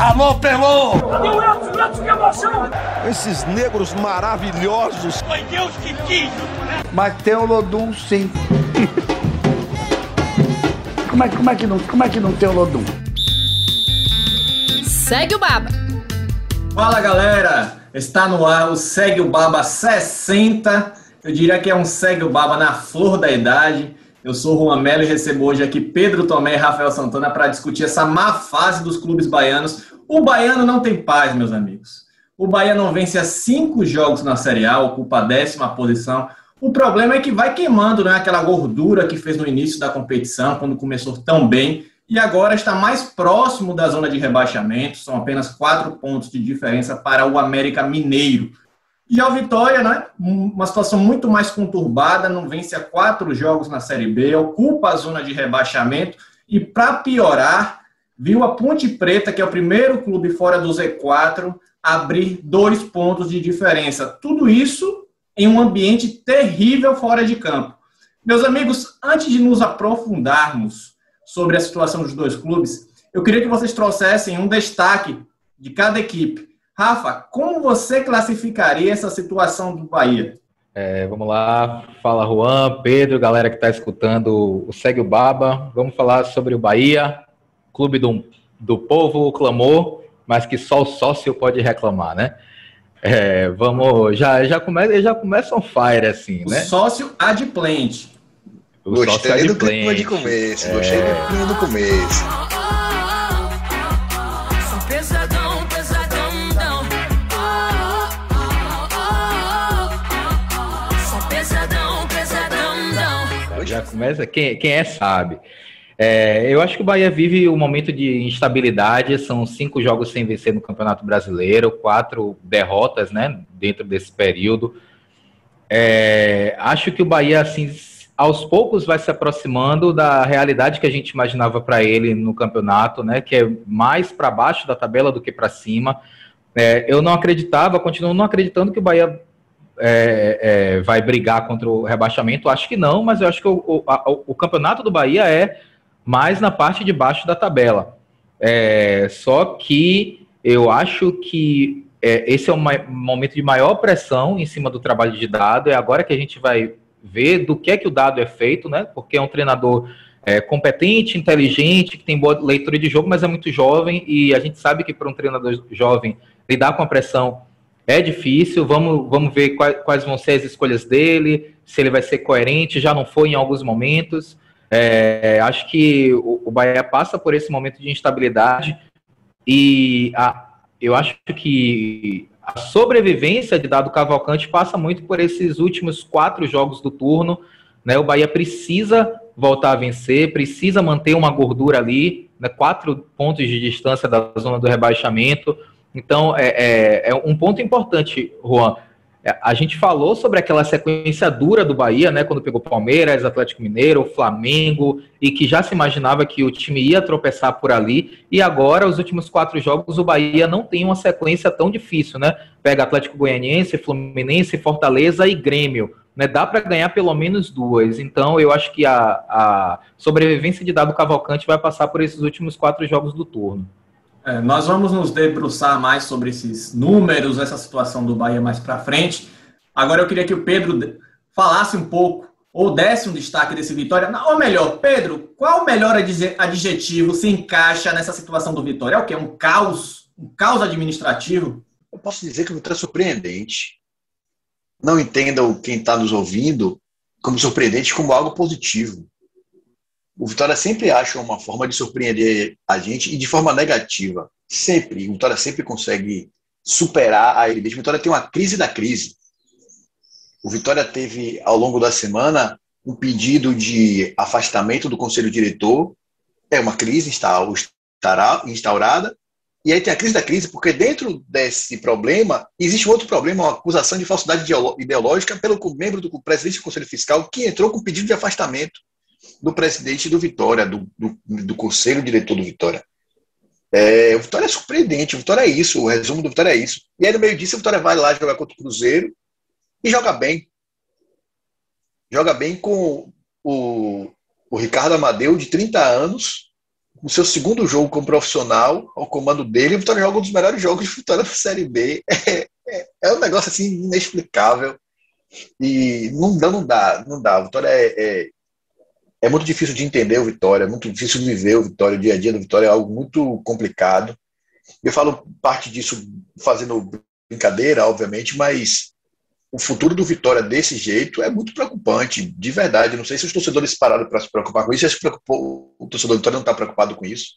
Alô, Pelô! Edson? Edson, que emoção! Esses negros maravilhosos. Foi Deus que quis, Mas tem o Lodum, sim. como, é, como, é que não, como é que não tem o Lodum? Segue o Baba. Fala galera, está no ar o Segue o Baba 60. Eu diria que é um Segue o Baba na flor da idade. Eu sou o Juan Melo e recebo hoje aqui Pedro Tomé e Rafael Santana para discutir essa má fase dos clubes baianos. O baiano não tem paz, meus amigos. O Bahia não vence há cinco jogos na Série A, ocupa a décima posição. O problema é que vai queimando né, aquela gordura que fez no início da competição, quando começou tão bem, e agora está mais próximo da zona de rebaixamento. São apenas quatro pontos de diferença para o América Mineiro. E o Vitória, né? Uma situação muito mais conturbada, não vence há quatro jogos na Série B, ocupa a zona de rebaixamento e, para piorar, viu a Ponte Preta, que é o primeiro clube fora do Z4, abrir dois pontos de diferença. Tudo isso em um ambiente terrível fora de campo. Meus amigos, antes de nos aprofundarmos sobre a situação dos dois clubes, eu queria que vocês trouxessem um destaque de cada equipe Rafa, como você classificaria essa situação do Bahia? É, vamos lá, fala Juan, Pedro, galera que está escutando o Segue o Baba. Vamos falar sobre o Bahia, clube do, do povo clamou, mas que só o sócio pode reclamar, né? É, vamos, já, já, começa, já começa on fire, assim, o né? Sócio adimplente. O gostei sócio do adimplente. clima de começo, é... gostei do clima do começo. Começa. Quem, quem é sabe. É, eu acho que o Bahia vive um momento de instabilidade. São cinco jogos sem vencer no Campeonato Brasileiro, quatro derrotas, né, dentro desse período. É, acho que o Bahia, assim, aos poucos vai se aproximando da realidade que a gente imaginava para ele no campeonato, né, que é mais para baixo da tabela do que para cima. É, eu não acreditava, continuo não acreditando que o Bahia é, é, vai brigar contra o rebaixamento? Acho que não, mas eu acho que o, o, a, o campeonato do Bahia é mais na parte de baixo da tabela. É, só que eu acho que é, esse é um momento de maior pressão em cima do trabalho de dado. É agora que a gente vai ver do que é que o dado é feito, né? Porque é um treinador é, competente, inteligente, que tem boa leitura de jogo, mas é muito jovem e a gente sabe que para um treinador jovem lidar com a pressão é difícil, vamos, vamos ver quais, quais, vão ser as escolhas dele, se ele vai ser coerente, já não foi em alguns momentos. É, acho que o, o Bahia passa por esse momento de instabilidade e a, eu acho que a sobrevivência de Dado Cavalcante passa muito por esses últimos quatro jogos do turno. Né? O Bahia precisa voltar a vencer, precisa manter uma gordura ali, né? quatro pontos de distância da zona do rebaixamento. Então, é, é, é um ponto importante, Juan. É, a gente falou sobre aquela sequência dura do Bahia, né? Quando pegou Palmeiras, Atlético Mineiro, Flamengo, e que já se imaginava que o time ia tropeçar por ali. E agora, os últimos quatro jogos, o Bahia não tem uma sequência tão difícil, né? Pega Atlético Goianiense, Fluminense, Fortaleza e Grêmio. Né? Dá para ganhar pelo menos duas. Então, eu acho que a, a sobrevivência de Dado Cavalcante vai passar por esses últimos quatro jogos do turno. É, nós vamos nos debruçar mais sobre esses números, essa situação do Bahia mais para frente. Agora eu queria que o Pedro falasse um pouco ou desse um destaque desse Vitória. Ou melhor, Pedro, qual o melhor adjetivo se encaixa nessa situação do Vitória? É o que? Um caos? Um caos administrativo? Eu posso dizer que o Vitória é surpreendente. Não entendam quem está nos ouvindo como surpreendente, como algo positivo o Vitória sempre acha uma forma de surpreender a gente e de forma negativa. Sempre. O Vitória sempre consegue superar a ele mesmo. O Vitória tem uma crise da crise. O Vitória teve, ao longo da semana, um pedido de afastamento do conselho diretor. É uma crise instaurada. E aí tem a crise da crise, porque dentro desse problema existe outro problema, uma acusação de falsidade ideológica pelo membro do presidente do Conselho Fiscal que entrou com pedido de afastamento do presidente do Vitória, do, do, do conselho diretor do Vitória. É, o Vitória é surpreendente, o Vitória é isso, o resumo do Vitória é isso. E aí, no meio disso, o Vitória vai lá jogar contra o Cruzeiro e joga bem. Joga bem com o, o Ricardo Amadeu, de 30 anos, no seu segundo jogo como profissional, ao comando dele, o Vitória joga um dos melhores jogos de Vitória da Série B. É, é, é, um negócio assim inexplicável. E não, não dá, não dá. O Vitória é, é, muito difícil de entender o Vitória, é muito difícil de viver o Vitória, o dia a dia do Vitória é algo muito complicado. Eu falo parte disso fazendo brincadeira, obviamente, mas o futuro do Vitória desse jeito é muito preocupante, de verdade. Não sei se os torcedores pararam para se preocupar com isso, se preocupou, o torcedor do Vitória não está preocupado com isso.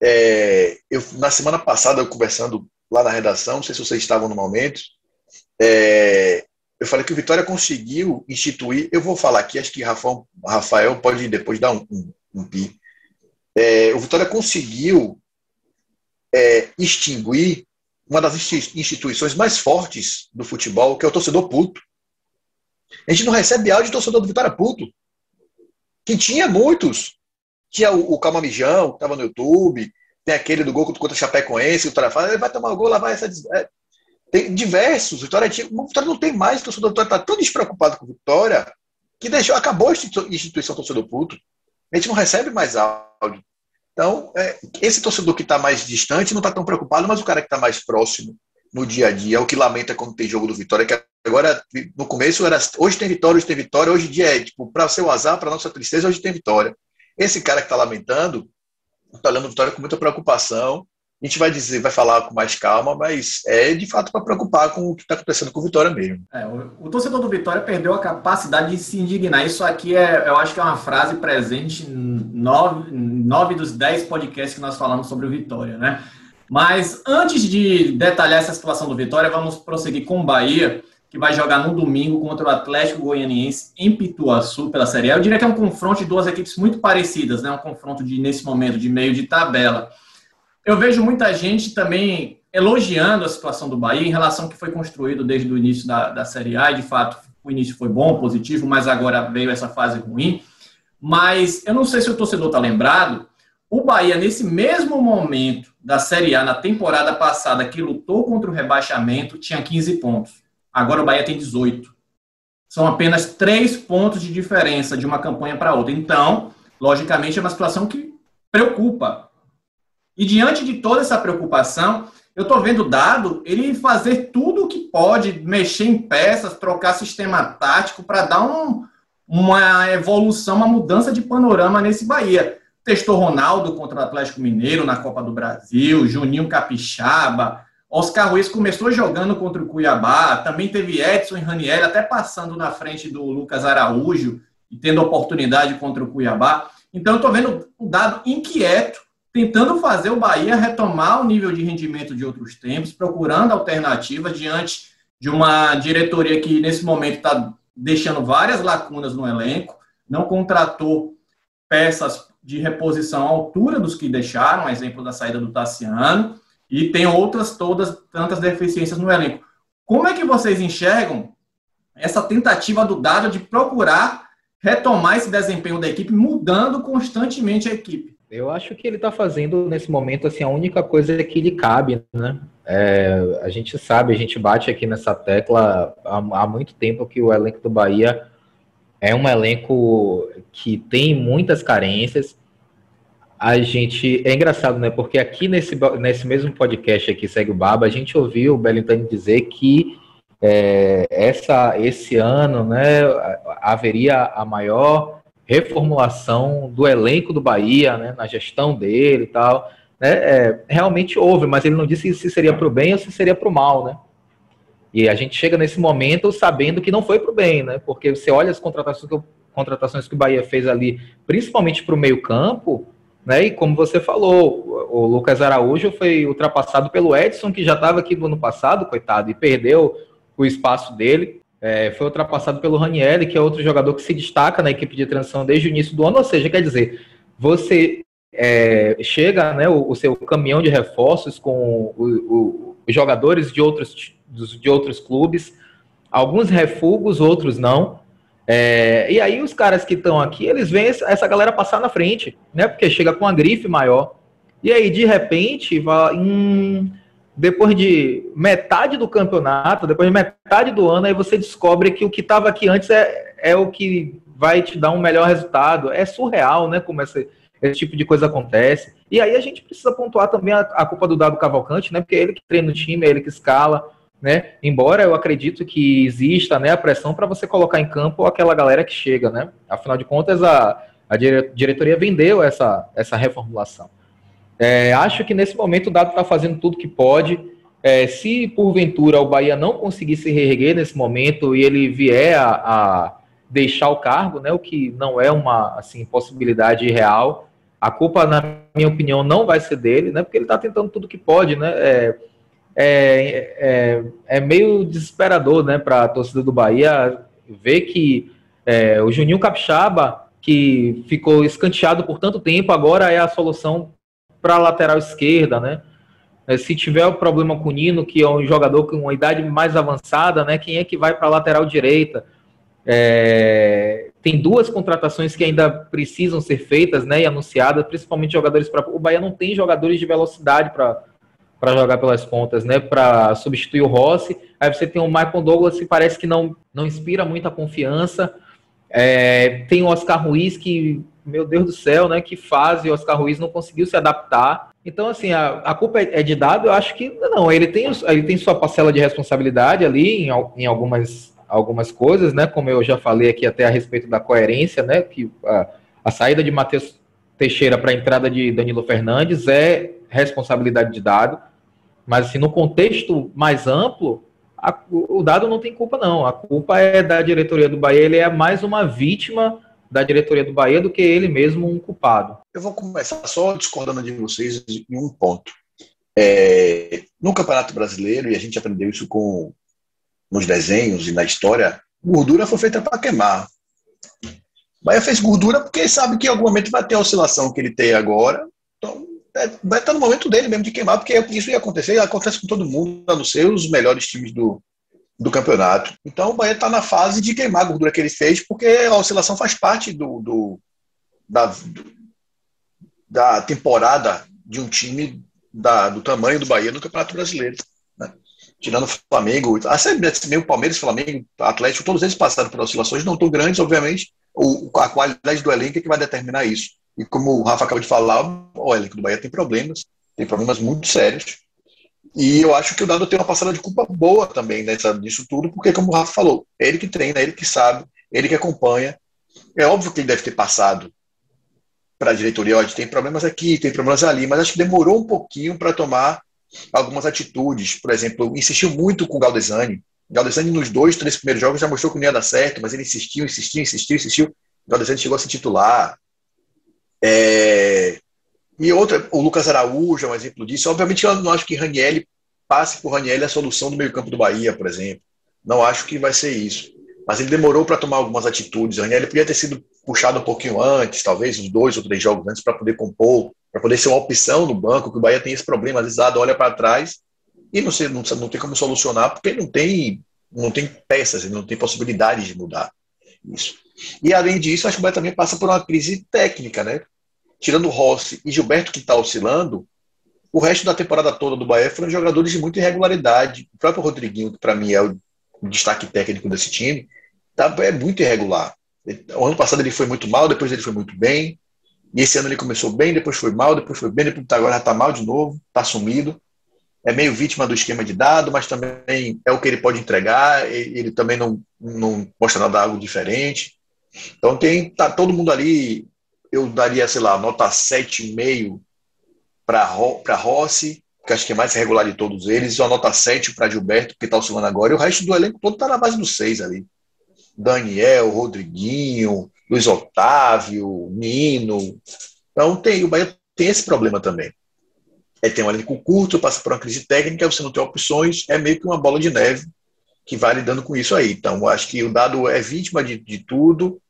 É, eu, na semana passada, eu conversando lá na redação, não sei se vocês estavam no momento, é, eu falei que o Vitória conseguiu instituir, eu vou falar aqui, acho que Rafael, Rafael pode depois dar um, um, um pi. É, o Vitória conseguiu é, extinguir uma das instituições mais fortes do futebol, que é o torcedor puto. A gente não recebe áudio de torcedor do Vitória puto. Que tinha muitos. Tinha o, o Calmamijão, que estava no YouTube, tem aquele do gol contra o Chapecoense, que o Vitória fala, ele vai tomar o gol, lá vai essa. É, tem diversos. Vitória, tinha, o Vitória não tem mais, o torcedor está tão despreocupado com o Vitória que deixou, acabou a instituição torcedor puto. A gente não recebe mais áudio. Então, é, esse torcedor que está mais distante não está tão preocupado, mas o cara que está mais próximo no dia a dia é o que lamenta quando tem jogo do Vitória, que agora, no começo, era hoje tem vitória, hoje tem vitória, hoje dia é, tipo, para seu azar, para nossa tristeza, hoje tem vitória. Esse cara que está lamentando, está olhando Vitória com muita preocupação, a gente vai dizer, vai falar com mais calma, mas é de fato para preocupar com o que está acontecendo com o Vitória mesmo. É, o, o, torcedor do Vitória perdeu a capacidade de se indignar. Isso aqui é, eu acho que é uma frase presente em nove, nove dos dez podcasts que nós falamos sobre o Vitória, né? Mas antes de detalhar essa situação do Vitória, vamos prosseguir com o Bahia, que vai jogar no domingo contra o Atlético Goianiense em Pituaçu pela Série A. Eu diria que é um confronto de duas equipes muito parecidas, né? Um confronto de nesse momento de meio de tabela. Eu vejo muita gente também elogiando a situação do Bahia em relação ao que foi construído desde o início da, da Série A, e de fato o início foi bom, positivo, mas agora veio essa fase ruim. Mas eu não sei se o torcedor está lembrado, o Bahia, nesse mesmo momento da Série A, na temporada passada, que lutou contra o rebaixamento, tinha 15 pontos. Agora o Bahia tem 18. São apenas três pontos de diferença de uma campanha para outra. Então, logicamente, é uma situação que preocupa. E diante de toda essa preocupação, eu estou vendo o dado ele fazer tudo o que pode, mexer em peças, trocar sistema tático para dar um, uma evolução, uma mudança de panorama nesse Bahia. Testou Ronaldo contra o Atlético Mineiro na Copa do Brasil, Juninho Capixaba, Oscar Ruiz começou jogando contra o Cuiabá, também teve Edson e Raniel até passando na frente do Lucas Araújo e tendo oportunidade contra o Cuiabá. Então eu estou vendo um dado inquieto tentando fazer o Bahia retomar o nível de rendimento de outros tempos, procurando alternativas diante de uma diretoria que nesse momento está deixando várias lacunas no elenco, não contratou peças de reposição à altura dos que deixaram, exemplo da saída do Tassiano, e tem outras todas tantas deficiências no elenco. Como é que vocês enxergam essa tentativa do Dado de procurar retomar esse desempenho da equipe, mudando constantemente a equipe? Eu acho que ele está fazendo nesse momento assim a única coisa que lhe cabe, né? É, a gente sabe, a gente bate aqui nessa tecla há, há, muito tempo que o elenco do Bahia é um elenco que tem muitas carências. A gente é engraçado, né? Porque aqui nesse, nesse mesmo podcast aqui segue o Baba, a gente ouviu o Belintani dizer que é, essa esse ano, né, haveria a maior reformulação do elenco do Bahia, né, na gestão dele e tal. Né, é, realmente houve, mas ele não disse se seria para o bem ou se seria para o mal, né? E a gente chega nesse momento sabendo que não foi para o bem, né? Porque você olha as contratações que, o, contratações que o Bahia fez ali, principalmente para o meio-campo, né? E como você falou, o Lucas Araújo foi ultrapassado pelo Edson, que já estava aqui no ano passado, coitado, e perdeu o espaço dele. É, foi ultrapassado pelo Ranieri, que é outro jogador que se destaca na equipe de transição desde o início do ano. Ou seja, quer dizer, você é, chega, né, o, o, seu caminhão de reforços com os jogadores de outros, de outros clubes, alguns refugos, outros não. É, e aí os caras que estão aqui, eles veem essa galera passar na frente, né? Porque chega com a grife maior. E aí, de repente, vai. Hum, depois de metade do campeonato, depois de metade do ano, aí você descobre que o que estava aqui antes é, é o que vai te dar um melhor resultado. É surreal, né? Como essa, esse tipo de coisa acontece. E aí a gente precisa pontuar também a, a culpa do Dado Cavalcante, né? Porque é ele que treina o time, é ele que escala, né? Embora eu acredito que exista né, a pressão para você colocar em campo aquela galera que chega, né? Afinal de contas, a, a diretoria vendeu essa, essa reformulação. É, acho que nesse momento o Dado está fazendo tudo que pode. É, se porventura o Bahia não conseguir se reerguer nesse momento e ele vier a, a, deixar o cargo, né, o que não é uma assim, possibilidade real, a culpa, na minha opinião, não vai ser dele, né, porque ele está tentando tudo que pode. Né, é, é, é, é meio desesperador né, para a torcida do Bahia ver que é, o Juninho Capixaba, que ficou escanteado por tanto tempo, agora é a solução para a lateral esquerda, né? É, se tiver o problema com o Nino, que é um jogador com uma idade mais avançada, né? Quem é que vai para a lateral direita? É, tem duas contratações que ainda precisam ser feitas, né? E anunciadas, principalmente jogadores para. O Bahia não tem jogadores de velocidade para para jogar pelas pontas, né? Para substituir o Rossi. Aí você tem o Michael Douglas que parece que não, não inspira muita confiança. É, tem o Oscar Ruiz que, meu Deus do céu, né? Que fase Oscar Ruiz não conseguiu se adaptar. Então, assim, a, a culpa é, é de dado, eu acho que não. Ele tem, ele tem sua parcela de responsabilidade ali em, em algumas, algumas coisas, né? Como eu já falei aqui até a respeito da coerência, né? Que a, a saída de Matheus Teixeira para a entrada de Danilo Fernandes é responsabilidade de dado. Mas, assim, no contexto mais amplo, a, o dado não tem culpa, não. A culpa é da diretoria do Bahia. Ele é mais uma vítima da diretoria do Bahia do que ele mesmo um culpado. Eu vou começar só discordando de vocês em um ponto. É, no Campeonato Brasileiro, e a gente aprendeu isso com nos desenhos e na história, gordura foi feita para queimar. O Bahia fez gordura porque sabe que em algum momento vai ter a oscilação que ele tem agora. Então, é, vai estar no momento dele mesmo de queimar, porque isso ia acontecer, acontece com todo mundo, a não ser os melhores times do, do campeonato. Então o Bahia está na fase de queimar a gordura que ele fez, porque a oscilação faz parte do, do da, da temporada de um time da, do tamanho do Bahia no Campeonato Brasileiro. Né? Tirando o Flamengo, assim, meio Palmeiras, Flamengo, Atlético, todos eles passaram por oscilações não tão grandes, obviamente. O, a qualidade do elenco é que vai determinar isso. E como o Rafa acabou de falar, o elenco do Bahia tem problemas, tem problemas muito sérios. E eu acho que o Dado tem uma passada de culpa boa também nessa, nisso tudo, porque, como o Rafa falou, é ele que treina, é ele que sabe, é ele que acompanha. É óbvio que ele deve ter passado para a diretoria, olha, tem problemas aqui, tem problemas ali, mas acho que demorou um pouquinho para tomar algumas atitudes. Por exemplo, insistiu muito com o Galdesani. Galdesani, nos dois, três primeiros jogos, já mostrou que não ia dar certo, mas ele insistiu, insistiu, insistiu, insistiu. O Galdesani chegou a se titular. É... E outra, o Lucas Araújo é um exemplo disso. Obviamente, eu não acho que Raniel passe por Raniel a solução do meio-campo do Bahia, por exemplo. Não acho que vai ser isso. Mas ele demorou para tomar algumas atitudes. O podia ter sido puxado um pouquinho antes, talvez uns dois ou três jogos antes, para poder compor, para poder ser uma opção no banco, que o Bahia tem esse problema. Às vezes, olha para trás e não, sei, não, não tem como solucionar, porque não tem, não tem peças, não tem possibilidade de mudar isso. E além disso, acho que o Bahia também passa por uma crise técnica, né? Tirando Rossi e Gilberto que está oscilando, o resto da temporada toda do Bahia foram jogadores de muita irregularidade. O próprio Rodriguinho, que para mim é o destaque técnico desse time, tá, é muito irregular. O ano passado ele foi muito mal, depois ele foi muito bem. E esse ano ele começou bem, depois foi mal, depois foi bem, depois agora já está mal de novo, está sumido. É meio vítima do esquema de dado, mas também é o que ele pode entregar. Ele também não, não mostra nada algo diferente. Então tem tá todo mundo ali. Eu daria, sei lá, nota 7,5 para Rossi, que acho que é mais regular de todos eles, e uma nota 7 para Gilberto, que está oscilando agora, e o resto do elenco todo está na base do 6 ali. Daniel, Rodriguinho, Luiz Otávio, Nino. Então tem, o Bahia tem esse problema também. É, tem um elenco curto, passa por uma crise técnica, você não tem opções, é meio que uma bola de neve que vai lidando com isso aí. Então, acho que o dado é vítima de, de tudo,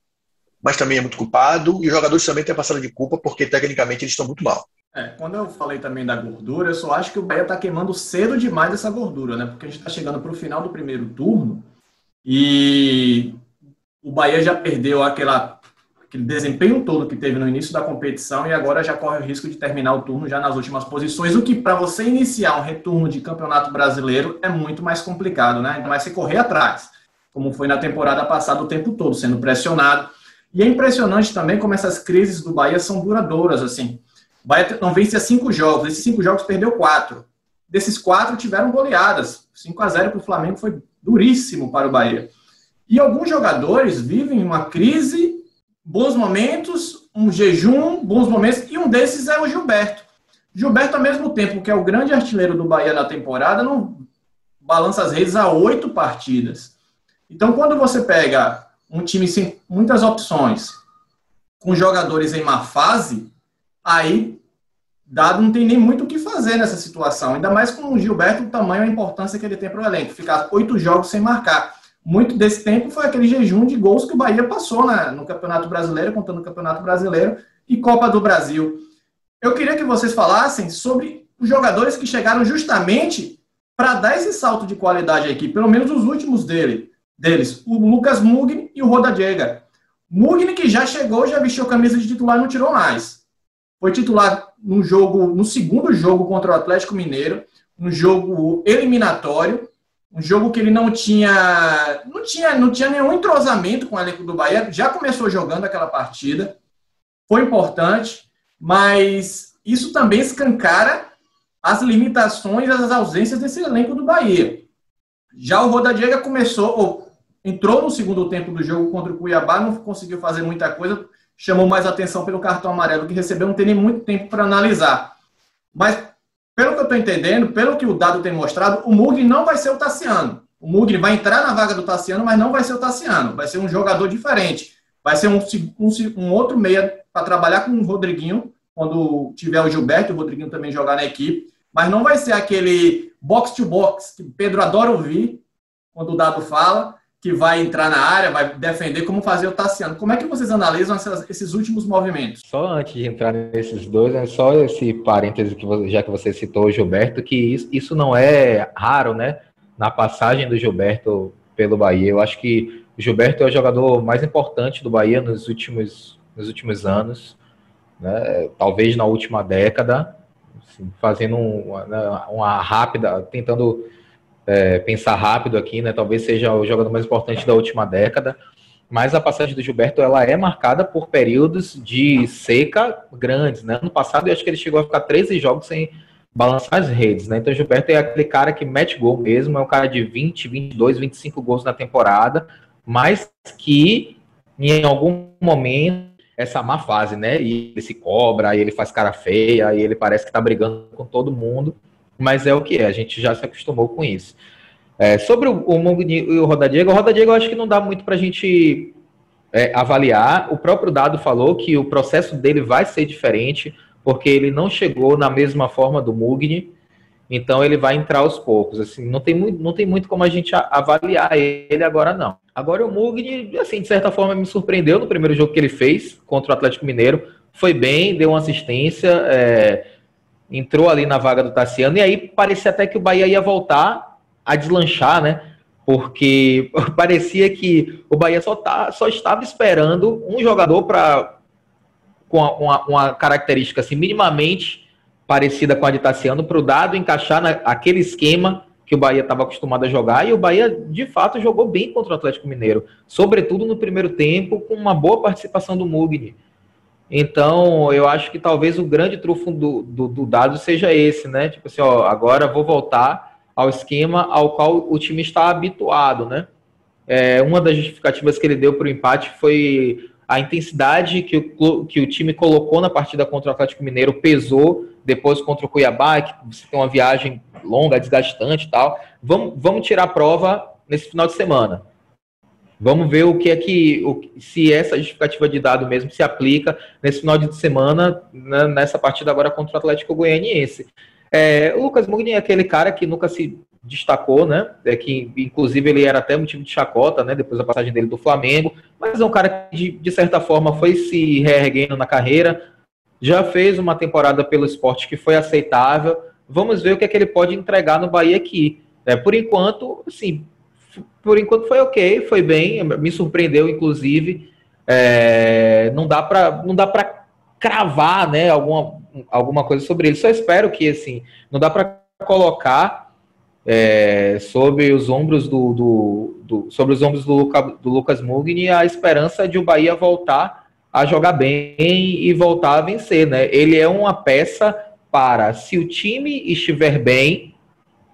mas também é muito culpado, e os jogadores também têm a passada de culpa, porque tecnicamente eles estão muito mal. É, quando eu falei também da gordura, eu só acho que o Bahia está queimando cedo demais essa gordura, né? Porque a gente está chegando para o final do primeiro turno e o Bahia já perdeu aquela, aquele desempenho todo que teve no início da competição e agora já corre o risco de terminar o turno já nas últimas posições, o que para você iniciar um retorno de campeonato brasileiro é muito mais complicado, né? Ainda mais se correr atrás, como foi na temporada passada o tempo todo, sendo pressionado E é impressionante também como essas crises do Bahia são duradouras, assim. O Bahia não vence cinco jogos, esses cinco jogos perdeu quatro. Desses quatro tiveram goleadas. 5 a 0 para o Flamengo foi duríssimo para o Bahia. E alguns jogadores vivem uma crise, bons momentos, um jejum, bons momentos, e um desses é o Gilberto. Gilberto, ao mesmo tempo que é o grande artilheiro do Bahia na temporada, não balança as redes a oito partidas. Então, quando você pega um time sem muitas opções, com jogadores em má fase, aí dado não tem nem muito o que fazer nessa situação. Ainda mais com o Gilberto, o tamanho e a importância que ele tem para o elenco. Ficar oito jogos sem marcar. Muito desse tempo foi aquele jejum de gols que o Bahia passou né, no Campeonato Brasileiro, contando o Campeonato Brasileiro e Copa do Brasil. Eu queria que vocês falassem sobre os jogadores que chegaram justamente para dar esse salto de qualidade aqui, pelo menos os últimos dele, deles, o Lucas Mugni e o Roda Diega. Mugni que já chegou, já vestiu a camisa de titular e não tirou mais. Foi titular no jogo, no segundo jogo contra o Atlético Mineiro, um jogo eliminatório, um jogo que ele não tinha, não tinha, não tinha nenhum entrosamento com o elenco do Bahia, já começou jogando aquela partida, foi importante, mas isso também escancara as limitações, as ausências desse elenco do Bahia. Já o Roda Diego começou, ou, entrou no segundo tempo do jogo contra o Cuiabá, não conseguiu fazer muita coisa, chamou mais atenção pelo cartão amarelo que recebeu, não tem nem muito tempo para analisar. Mas, pelo que eu estou entendendo, pelo que o dado tem mostrado, o Mugni não vai ser o Tassiano. O Mugni vai entrar na vaga do Tassiano, mas não vai ser o Tassiano. Vai ser um jogador diferente. Vai ser um, um, um outro meia para trabalhar com o Rodriguinho, quando tiver o Gilberto, o Rodriguinho também jogar na equipe. Mas não vai ser aquele box-to-box que Pedro adora ouvir quando o dado fala, que vai entrar na área, vai defender, como fazer o Tassiano. Como é que vocês analisam essas, esses últimos movimentos? Só antes de entrar nesses dois, é só esse parêntese que já que você citou Gilberto, que isso, isso não é raro, né? Na passagem do Gilberto pelo Bahia. Eu acho que o Gilberto é o jogador mais importante do Bahia nos últimos, nos últimos anos, né? talvez na última década, assim, fazendo uma, né, uma rápida, tentando é, pensar rápido aqui, né? Talvez seja o jogador mais importante da última década. Mas a passagem do Gilberto ela é marcada por períodos de seca grandes, né? No passado eu acho que ele chegou a ficar 13 jogos sem balançar as redes, né? Então o Gilberto é aquele cara que mete gol mesmo, é um cara de 20, 22, 25 gols na temporada, mas que em algum momento essa má fase, né? E ele se cobra, aí ele faz cara feia, aí ele parece que tá brigando com todo mundo mas é o que é, a gente já se acostumou com isso. É, sobre o, o Mugni e o Roda Diego, o Roda Diego eu acho que não dá muito para a gente é, avaliar. O próprio dado falou que o processo dele vai ser diferente, porque ele não chegou na mesma forma do Mugni, então ele vai entrar aos poucos. Assim, não tem muito, não tem muito como a gente avaliar ele agora não. Agora o Mugni, assim, de certa forma me surpreendeu no primeiro jogo que ele fez contra o Atlético Mineiro. Foi bem, deu uma assistência. É, entrou ali na vaga do Tassiano, e aí parecia até que o Bahia ia voltar a deslanchar, né? Porque parecia que o Bahia só, tá, só estava esperando um jogador para com uma, uma, característica assim, minimamente parecida com a de Tassiano, para o dado encaixar naquele esquema que o Bahia estava acostumado a jogar, e o Bahia, de fato, jogou bem contra o Atlético Mineiro, sobretudo no primeiro tempo, com uma boa participação do Mugni. Então, eu acho que talvez o grande trufo do, do, do, dado seja esse, né? Tipo assim, ó, agora vou voltar ao esquema ao qual o time está habituado, né? É, uma das justificativas que ele deu para o empate foi a intensidade que o, que o time colocou na partida contra o Atlético Mineiro pesou depois contra o Cuiabá, que você tem uma viagem longa, desgastante e tal. Vamos, vamos tirar a prova nesse final de semana. Vamos ver o que é que, o, se essa justificativa de dado mesmo se aplica nesse final de semana, né, nessa partida agora contra o Atlético Goianiense. É, o Lucas Mugni é aquele cara que nunca se destacou, né? É que, inclusive, ele era até motivo de chacota, né? Depois da passagem dele do Flamengo, mas é um cara que, de, de certa forma, foi se reerguendo na carreira, já fez uma temporada pelo esporte que foi aceitável. Vamos ver o que é que ele pode entregar no Bahia aqui. É, por enquanto, assim, por enquanto foi ok, foi bem, me surpreendeu, inclusive. É, não dá para não dá para cravar, né, alguma, alguma coisa sobre ele. Só espero que assim, não dá para colocar é, sobre os ombros do, do, do, sobre os ombros do, Luca, do Lucas Mugni a esperança de o Bahia voltar a jogar bem e voltar a vencer, né? Ele é uma peça para, se o time estiver bem,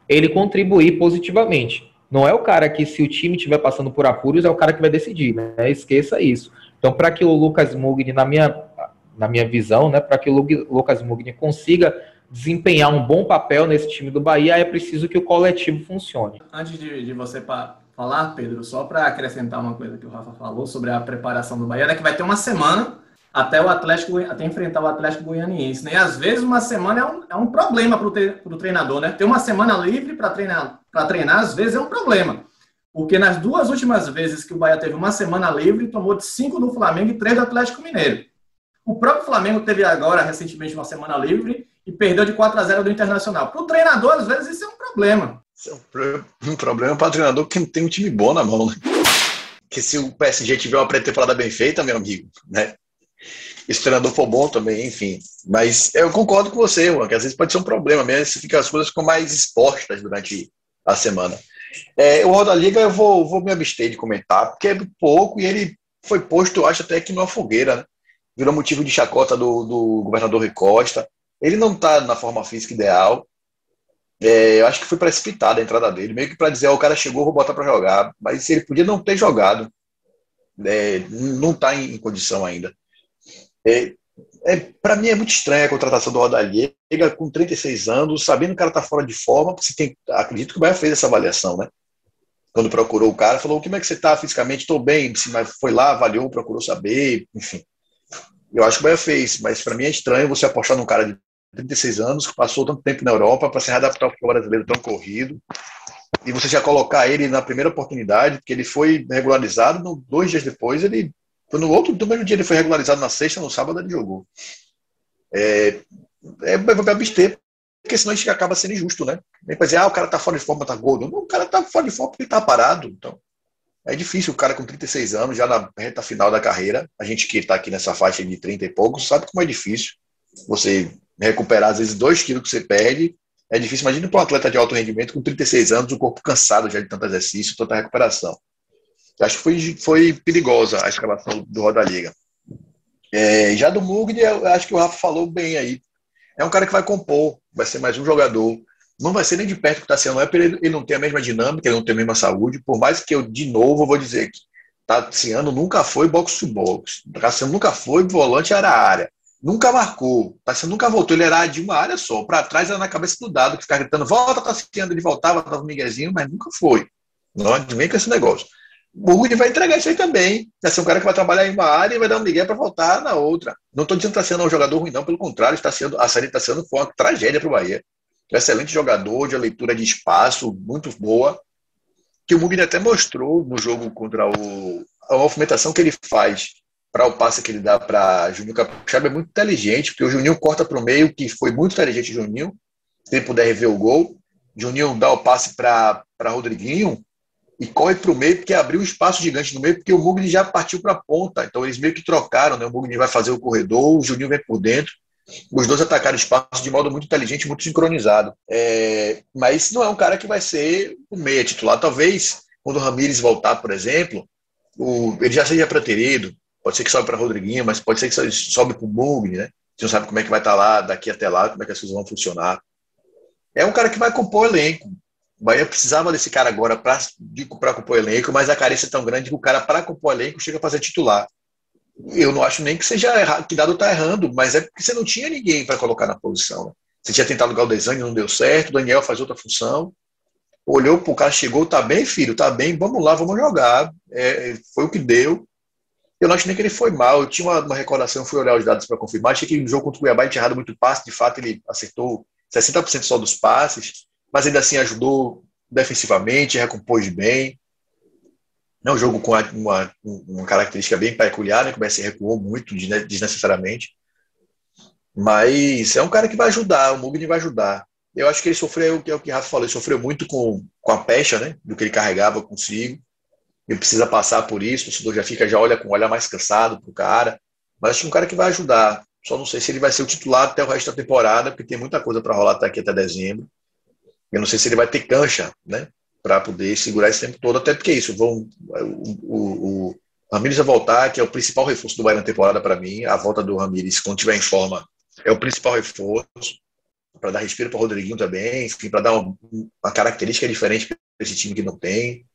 ele contribuir positivamente. Não é o cara que, se o time estiver passando por apuros, é o cara que vai decidir, né? Esqueça isso. Então, para que o Lucas Mugni, na minha, na minha visão, né, para que o Lucas Mugni consiga desempenhar um bom papel nesse time do Bahia, é preciso que o coletivo funcione. Antes de, de você falar, Pedro, só para acrescentar uma coisa que o Rafa falou sobre a preparação do Bahia, é que vai ter uma semana até o Atlético até enfrentar o Atlético Goianiense, né? E às vezes uma semana é um, é um problema para o treinador, né? Ter uma semana livre para treinar, para treinar às vezes é um problema. Porque nas duas últimas vezes que o Bahia teve uma semana livre, tomou de cinco do Flamengo e três do Atlético Mineiro. O próprio Flamengo teve agora, recentemente, uma semana livre e perdeu de 4 a 0 do Internacional. Para o treinador, às vezes, isso é um problema. Isso é um problema para o treinador que não tem um time bom na mão. Né? Que se o PSG tiver uma pré-temporada bem feita, meu amigo, né? E se o treinador for bom também, enfim. Mas eu concordo com você, Juan, que às vezes pode ser um problema mesmo, se fica, as coisas ficam mais expostas durante a semana. É, o Roda Liga eu vou, vou me abster de comentar, porque é pouco e ele foi posto, acho, até aqui numa fogueira, né? Virou motivo de chacota do, do governador Rui Costa. Ele não está na forma física ideal. É, eu acho que foi precipitado a entrada dele, meio que para dizer, oh, o cara chegou, vou botar para jogar. Mas ele podia não ter jogado. É, não está em, em, condição ainda. É, é para mim é muito estranha a contratação do Rodallega com 36 anos, sabendo que o cara está fora de forma, porque tem, acredito que o Bahia fez essa avaliação, né? Quando procurou o cara, falou: como é que você está fisicamente? Estou bem. Foi lá, avaliou, procurou saber, enfim. Eu acho que o Bahia fez, mas para mim é estranho você apostar num cara de 36 anos que passou tanto tempo na Europa para se readaptar ao futebol brasileiro tão corrido e você já colocar ele na primeira oportunidade, porque ele foi regularizado, dois dias depois ele no outro, no mesmo dia ele foi regularizado na sexta, no sábado ele jogou. É, é, me abster, porque senão a gente acaba sendo injusto, né? Nem pra dizer, ah, o cara tá fora de forma, tá gordo. Não, o cara tá fora de forma porque ele tá parado. Então, é difícil o cara com 36 anos, já na reta final da carreira, a gente que tá aqui nessa faixa de 30 e poucos, sabe como é difícil você recuperar, às vezes, 2 quilos que você perde. É difícil. Imagina para um atleta de alto rendimento com 36 anos, o corpo cansado já de tanto exercício, tanta recuperação. Acho que foi, foi perigosa a escalação do Roda Liga. É, já do Mugni, eu acho que o Rafa falou bem aí. É um cara que vai compor, vai ser mais um jogador. Não vai ser nem de perto que está sendo, é ele, não tem a mesma dinâmica, ele não tem a mesma saúde. Por mais que eu, de novo, vou dizer que Tassiano nunca foi box-to-box. Tassiano nunca foi volante era área. Nunca marcou. Tassiano nunca voltou. Ele era de uma área só. Para trás era na cabeça do dado, que ficava gritando: volta, Tassiano. Ele voltava, dava um miguezinho, mas nunca foi. Não vem com esse negócio. Rui vai entregar isso aí também. Vai ser um cara que vai trabalhar em uma área e vai dar um migué para voltar na outra. Não estou dizendo que está sendo um jogador ruim, não. Pelo contrário, está sendo, a série está sendo uma tragédia para o Bahia. Excelente jogador, de leitura de espaço, muito boa. Que o Mugni até mostrou no jogo contra o. A movimentação que ele faz para o passe que ele dá para Juninho Capixaba é muito inteligente, porque o Juninho corta para o meio, que foi muito inteligente o Juninho. Se ele puder rever o gol. Juninho dá o passe para Rodriguinho, e corre para o meio, porque abriu um espaço gigante no meio, porque o Mugni já partiu para a ponta. Então eles meio que trocaram, né? O Mugni vai fazer o corredor, o Juninho vem por dentro. Os dois atacaram o espaço de modo muito inteligente, muito sincronizado. É... Mas não é um cara que vai ser o meia titular. Talvez, quando o Ramires voltar, por exemplo, o... ele já seja preterido. Pode ser que sobe para Rodriguinho, mas pode ser que sobe para o Mugni, né? Você não sabe como é que vai estar tá lá, daqui até lá, como é que as coisas vão funcionar. É um cara que vai compor o elenco. Bahia precisava desse cara agora para compor elenco, mas a carência é tão grande que o cara, para compor elenco, chega a fazer titular. Eu não acho nem que seja errado, que dado está errando, mas é porque você não tinha ninguém para colocar na posição. Né? Você tinha tentado o Galdesani, não deu certo, o Daniel faz outra função. Olhou para o cara, chegou, tá bem, filho, tá bem, vamos lá, vamos jogar. É, foi o que deu. Eu não acho nem que ele foi mal. Eu tinha uma, uma recordação, fui olhar os dados para confirmar. Achei que no jogo contra o Cuiabá ele tinha errado muito passe. De fato, ele acertou 60% só dos passes mas ainda assim ajudou defensivamente, recompôs bem. É um jogo com uma, uma característica bem peculiar, né? Que o BS recuou muito desnecessariamente. Mas é um cara que vai ajudar, o Mugni vai ajudar. Eu acho que ele sofreu, que é o que o Rafa falou, ele sofreu muito com, com a pecha, né? Do que ele carregava consigo. Ele precisa passar por isso, o torcedor já fica, já olha com o olhar mais cansado pro cara. Mas acho que é um cara que vai ajudar. Só não sei se ele vai ser o titular até o resto da temporada, porque tem muita coisa para rolar até aqui até dezembro. Eu não sei se ele vai ter cancha, né? Para poder segurar esse tempo todo, até porque isso, vão, o, o, Ramires vai voltar, que é o principal reforço do Bahia na temporada para mim. A volta do Ramires, quando tiver em forma, é o principal reforço para dar respiro para o Rodriguinho também, para dar uma, uma, característica diferente para esse time que não tem.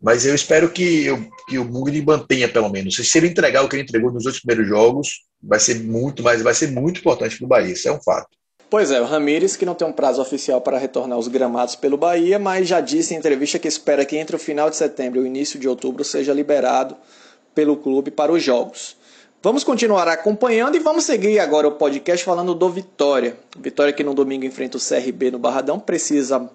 Mas eu espero que, eu, que o Mugni mantenha, pelo menos. Se ele entregar o que ele entregou nos dois primeiros jogos, vai ser muito, mas vai ser muito importante para o Bahia, isso é um fato. Pois é, o Ramires, que não tem um prazo oficial para retornar aos gramados pelo Bahia, mas já disse em entrevista que espera que entre o final de setembro e o início de outubro seja liberado pelo clube para os jogos. Vamos continuar acompanhando e vamos seguir agora o podcast falando do Vitória. Vitória que no domingo enfrenta o CRB no Barradão precisa,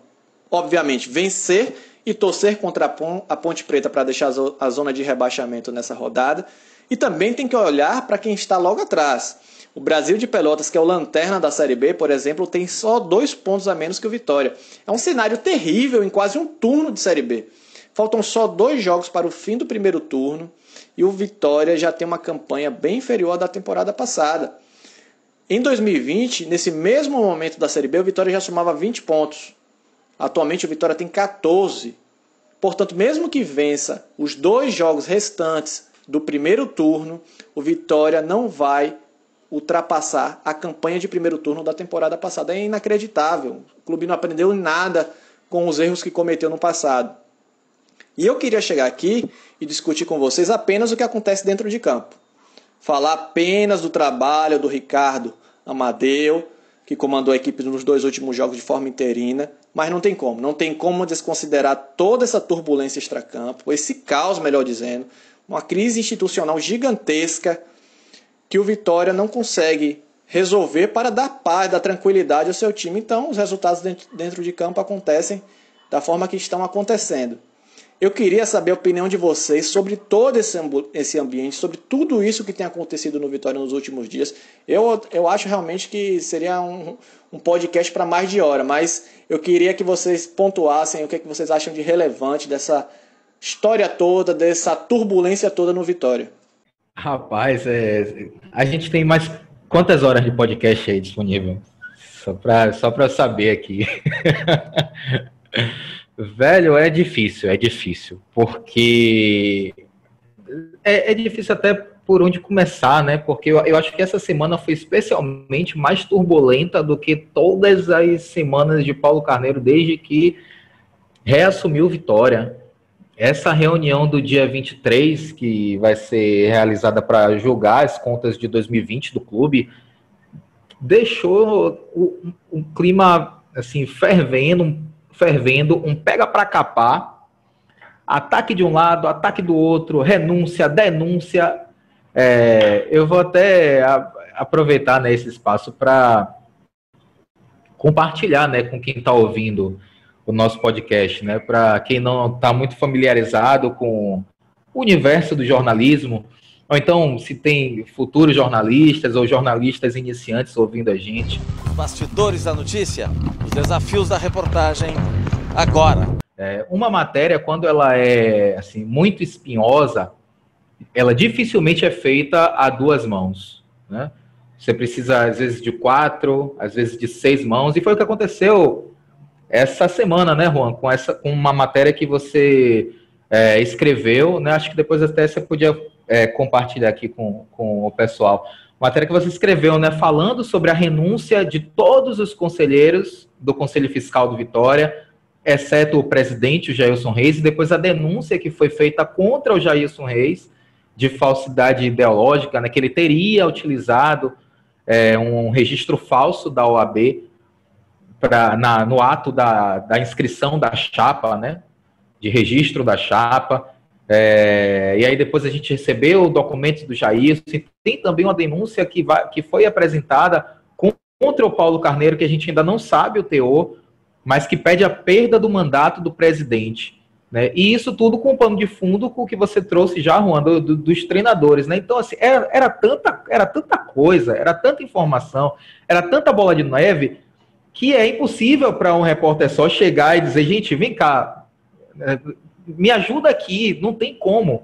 obviamente, vencer e torcer contra a Ponte Preta para deixar a zona de rebaixamento nessa rodada. E também tem que olhar para quem está logo atrás. O Brasil de Pelotas, que é o lanterna da Série B, por exemplo, tem só dois pontos a menos que o Vitória. É um cenário terrível em quase um turno de Série B. Faltam só dois jogos para o fim do primeiro turno e o Vitória já tem uma campanha bem inferior à da temporada passada. Em 2020, nesse mesmo momento da Série B, o Vitória já somava 20 pontos. Atualmente o Vitória tem 14. Portanto, mesmo que vença os dois jogos restantes do primeiro turno, o Vitória não vai ultrapassar a campanha de primeiro turno da temporada passada. É inacreditável. O clube não aprendeu nada com os erros que cometeu no passado. E eu queria chegar aqui e discutir com vocês apenas o que acontece dentro de campo. Falar apenas do trabalho do Ricardo Amadeu, que comandou a equipe nos dois últimos jogos de forma interina, mas não tem como. Não tem como desconsiderar toda essa turbulência extracampo, esse caos, melhor dizendo, uma crise institucional gigantesca que o Vitória não consegue resolver para dar paz, dar tranquilidade ao seu time. Então, os resultados dentro de campo acontecem da forma que estão acontecendo. Eu queria saber a opinião de vocês sobre todo esse, ambiente, sobre tudo isso que tem acontecido no Vitória nos últimos dias. Eu, eu acho realmente que seria um, um podcast para mais de hora, mas eu queria que vocês pontuassem o que, é que vocês acham de relevante dessa história toda, dessa turbulência toda no Vitória. Rapaz, é, a gente tem mais quantas horas de podcast aí disponível? Só para só eu saber aqui. Velho, é difícil, é difícil, porque é, é, difícil até por onde começar, né? Porque eu, eu acho que essa semana foi especialmente mais turbulenta do que todas as semanas de Paulo Carneiro desde que reassumiu Vitória. Essa reunião do dia 23, que vai ser realizada para julgar as contas de 2020 do clube, deixou o, um clima assim fervendo, fervendo, um pega para capar, ataque de um lado, ataque do outro, renúncia, denúncia. É, eu vou até a, aproveitar né, esse espaço para compartilhar né, com quem está ouvindo o nosso podcast, né? Para quem não está muito familiarizado com o universo do jornalismo, ou então se tem futuros jornalistas ou jornalistas iniciantes ouvindo a gente. Os bastidores da notícia, os desafios da reportagem, agora. É, uma matéria, quando ela é assim muito espinhosa, ela dificilmente é feita a duas mãos, né? Você precisa, às vezes, de quatro, às vezes de seis mãos, e foi o que aconteceu essa semana, né, Juan, com, essa, com uma matéria que você é, escreveu, né? Acho que depois até você podia é, compartilhar aqui com, com o pessoal. Matéria que você escreveu, né? Falando sobre a renúncia de todos os conselheiros do Conselho Fiscal do Vitória, exceto o presidente, o Jailson Reis, e depois a denúncia que foi feita contra o Jailson Reis de falsidade ideológica, né? Que ele teria utilizado é, um registro falso da OAB pra, na, no ato da, da inscrição da chapa, né? De registro da chapa. É, e aí depois a gente recebeu documentos do Jair, tem também uma denúncia que, vai, que foi apresentada contra o Paulo Carneiro, que a gente ainda não sabe o teor, mas que pede a perda do mandato do presidente. Né? E isso tudo com o pano de fundo com o que você trouxe já, Juan, do, do, dos treinadores. Né? Então, assim, era, era, tanta, era tanta coisa, era tanta informação, era tanta bola de neve, que é impossível para um repórter só chegar e dizer, gente, vem cá, me ajuda aqui, não tem como.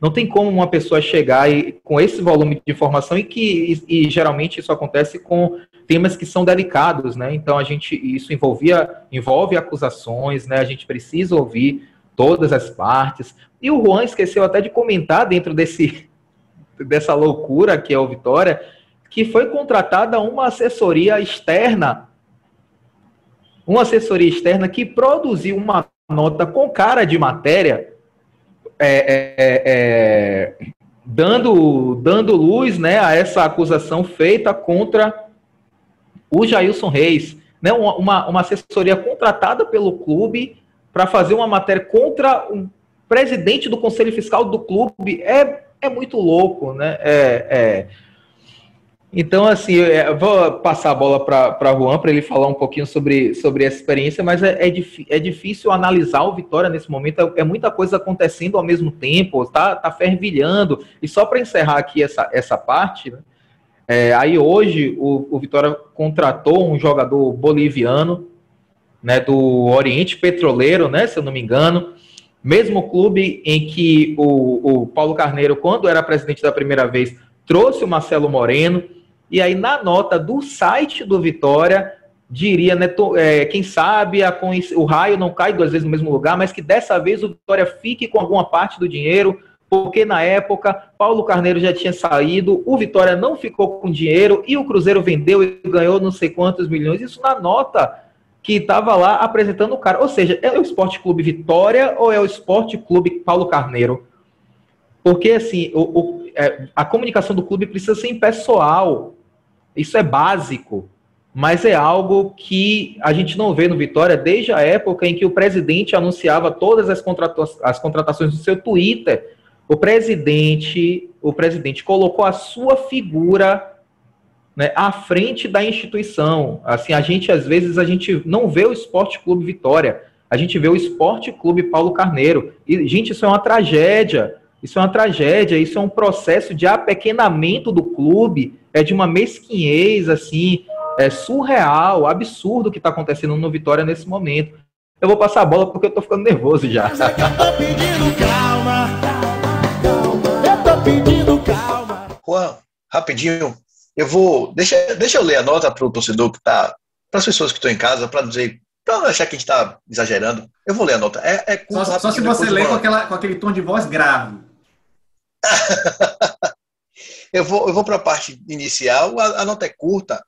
Não tem como uma pessoa chegar e, com esse volume de informação e que e, e geralmente isso acontece com temas que são delicados, né? Então a gente isso envolvia envolve acusações, né? A gente precisa ouvir todas as partes. E o Juan esqueceu até de comentar dentro desse dessa loucura que é o Vitória, que foi contratada uma assessoria externa, uma assessoria externa que produziu uma nota com cara de matéria, é, é, é, é dando, dando luz né, a essa acusação feita contra o Jailson Reis, né, uma, uma assessoria contratada pelo clube para fazer uma matéria contra o presidente do conselho fiscal do clube. É, é muito louco, né? É, é, então, assim, eu vou passar a bola para o Juan para ele falar um pouquinho sobre, sobre essa experiência, mas é, é, é difícil analisar o Vitória nesse momento, é, é, muita coisa acontecendo ao mesmo tempo, tá, tá fervilhando. E só para encerrar aqui essa, essa parte, né, é, aí hoje o, o Vitória contratou um jogador boliviano, né, do Oriente Petroleiro, né, se eu não me engano, mesmo clube em que o, o Paulo Carneiro, quando era presidente da primeira vez, trouxe o Marcelo Moreno, e aí, na nota do site do Vitória, diria, né, é, quem sabe a, o raio não cai duas vezes no mesmo lugar, mas que dessa vez o Vitória fique com alguma parte do dinheiro, porque na época Paulo Carneiro já tinha saído, o Vitória não ficou com dinheiro e o Cruzeiro vendeu e ganhou não sei quantos milhões. Isso na nota que estava lá apresentando o cara. Ou seja, é o Esporte Clube Vitória ou é o Esporte Clube Paulo Carneiro? Porque assim, o, o, é, a comunicação do clube precisa ser impessoal. Isso é básico, mas é algo que a gente não vê no Vitória desde a época em que o presidente anunciava todas as, contrata as contratações no seu Twitter. O presidente, o presidente colocou a sua figura né, à frente da instituição. Assim, a gente às vezes a gente não vê o Esporte Clube Vitória, a gente vê o Esporte Clube Paulo Carneiro. E gente, isso é uma tragédia. Isso é uma tragédia, isso é um processo de apequenamento do clube, é de uma mesquinhez, assim, é surreal, absurdo o que está acontecendo no Vitória nesse momento. Eu vou passar a bola porque eu estou ficando nervoso já. Mas é que eu tô pedindo calma, calma, eu tô pedindo calma. Juan, rapidinho, eu vou. Deixa, deixa eu ler a nota para o torcedor que está. Para as pessoas que estão em casa, para dizer. Para não achar que a gente está exagerando. Eu vou ler a nota. É, é curto, só, só se você ler com, aquela, com aquele tom de voz grave. eu vou, eu vou para a parte inicial, a, a, nota é curta.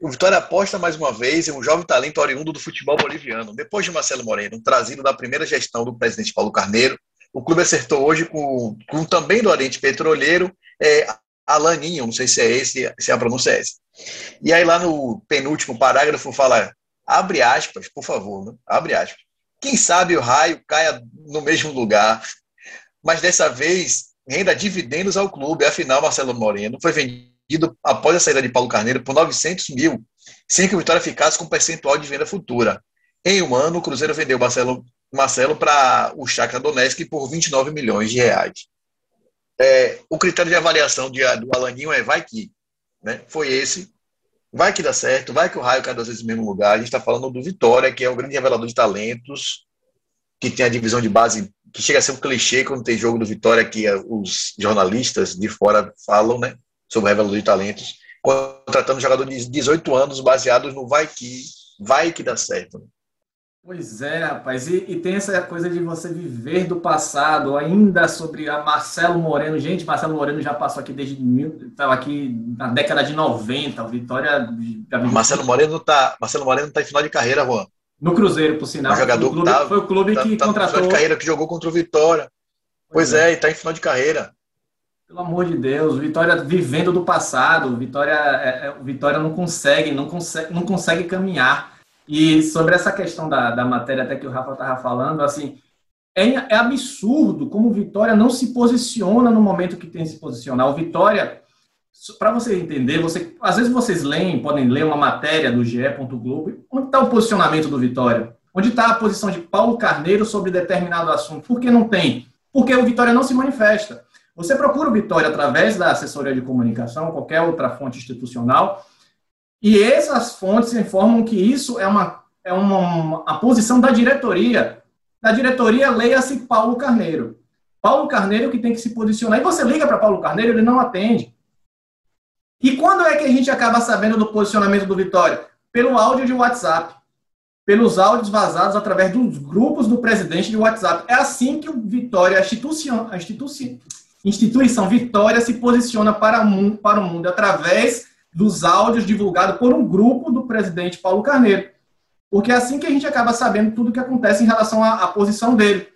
O Vitória aposta mais uma vez em um jovem talento oriundo do futebol boliviano. Depois de Marcelo Moreno, trazido da primeira gestão do presidente Paulo Carneiro, o clube acertou hoje com, com também do Oriente Petroleiro, é, Alaninho, não sei se é esse, se a pronúncia é essa. E aí lá no penúltimo parágrafo fala, abre aspas, por favor, né? abre aspas. Quem sabe o raio caia no mesmo lugar, mas dessa vez renda dividendos ao clube. Afinal, Marcelo Moreno foi vendido após a saída de Paulo Carneiro por 900 mil, sem que o Vitória ficasse com percentual de venda futura. Em um ano, o Cruzeiro vendeu Marcelo, Marcelo para o Chakra Donetsk por 29 milhões de reais. É, o critério de avaliação de, do Alaninho é vai que. Né? Foi esse. Vai que dá certo, vai que o raio cai duas vezes no mesmo lugar. A gente está falando do Vitória, que é um grande revelador de talentos, que tem a divisão de base que chega a ser um clichê quando tem jogo do Vitória que os jornalistas de fora falam, né, sobre o revelador de talentos, contratando jogador de 18 anos baseados no vai que, vai que dá certo. Né? Pois é, rapaz, e, e, tem essa coisa de você viver do passado, ainda sobre a Marcelo Moreno. Gente, Marcelo Moreno já passou aqui desde mil, estava aqui na década de 90, o Vitória. Marcelo Moreno tá, Marcelo Moreno tá em final de carreira, Juan. No Cruzeiro, por sinal. O jogador clube, tá, foi o clube tá, que tá contratou. Final de carreira que jogou contra o Vitória. Pois, pois é. é, e está em final de carreira. Pelo amor de Deus, Vitória vivendo do passado, Vitória, é, é, Vitória não consegue, não consegue, não consegue caminhar. E sobre essa questão da, da matéria até que o Rafa estava falando, assim, é, é absurdo como o Vitória não se posiciona no momento que tem que se posicionar. O Vitória para você entender, você, às vezes vocês leem, podem ler uma matéria do GE. Globo, onde está o posicionamento do Vitória? Onde está a posição de Paulo Carneiro sobre determinado assunto? Por que não tem? Porque o Vitória não se manifesta. Você procura o Vitória através da assessoria de comunicação, qualquer outra fonte institucional, e essas fontes informam que isso é uma, é uma, uma a posição da diretoria. Da diretoria, leia-se Paulo Carneiro. Paulo Carneiro que tem que se posicionar. E você liga para Paulo Carneiro, ele não atende. E quando é que a gente acaba sabendo do posicionamento do Vitória? Pelo áudio de WhatsApp. Pelos áudios vazados através dos grupos do presidente de WhatsApp. É assim que o Vitória, a instituição, a instituição, instituição Vitória, se posiciona para o, mundo, para o mundo através dos áudios divulgados por um grupo do presidente Paulo Carneiro. Porque é assim que a gente acaba sabendo tudo o que acontece em relação à, à posição dele.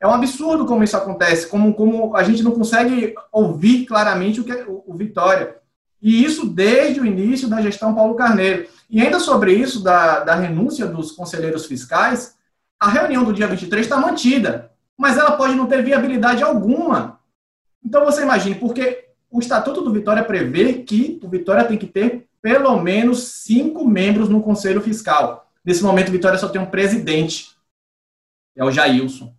É um absurdo como isso acontece, como, como a gente não consegue ouvir claramente o que é o, o Vitória. E isso desde o início da gestão Paulo Carneiro. E ainda sobre isso, da, da renúncia dos conselheiros fiscais, a reunião do dia 23 está mantida, mas ela pode não ter viabilidade alguma. Então você imagine, porque o Estatuto do Vitória prevê que o Vitória tem que ter pelo menos cinco membros no Conselho Fiscal. Nesse momento, o Vitória só tem um presidente, é o Jailson.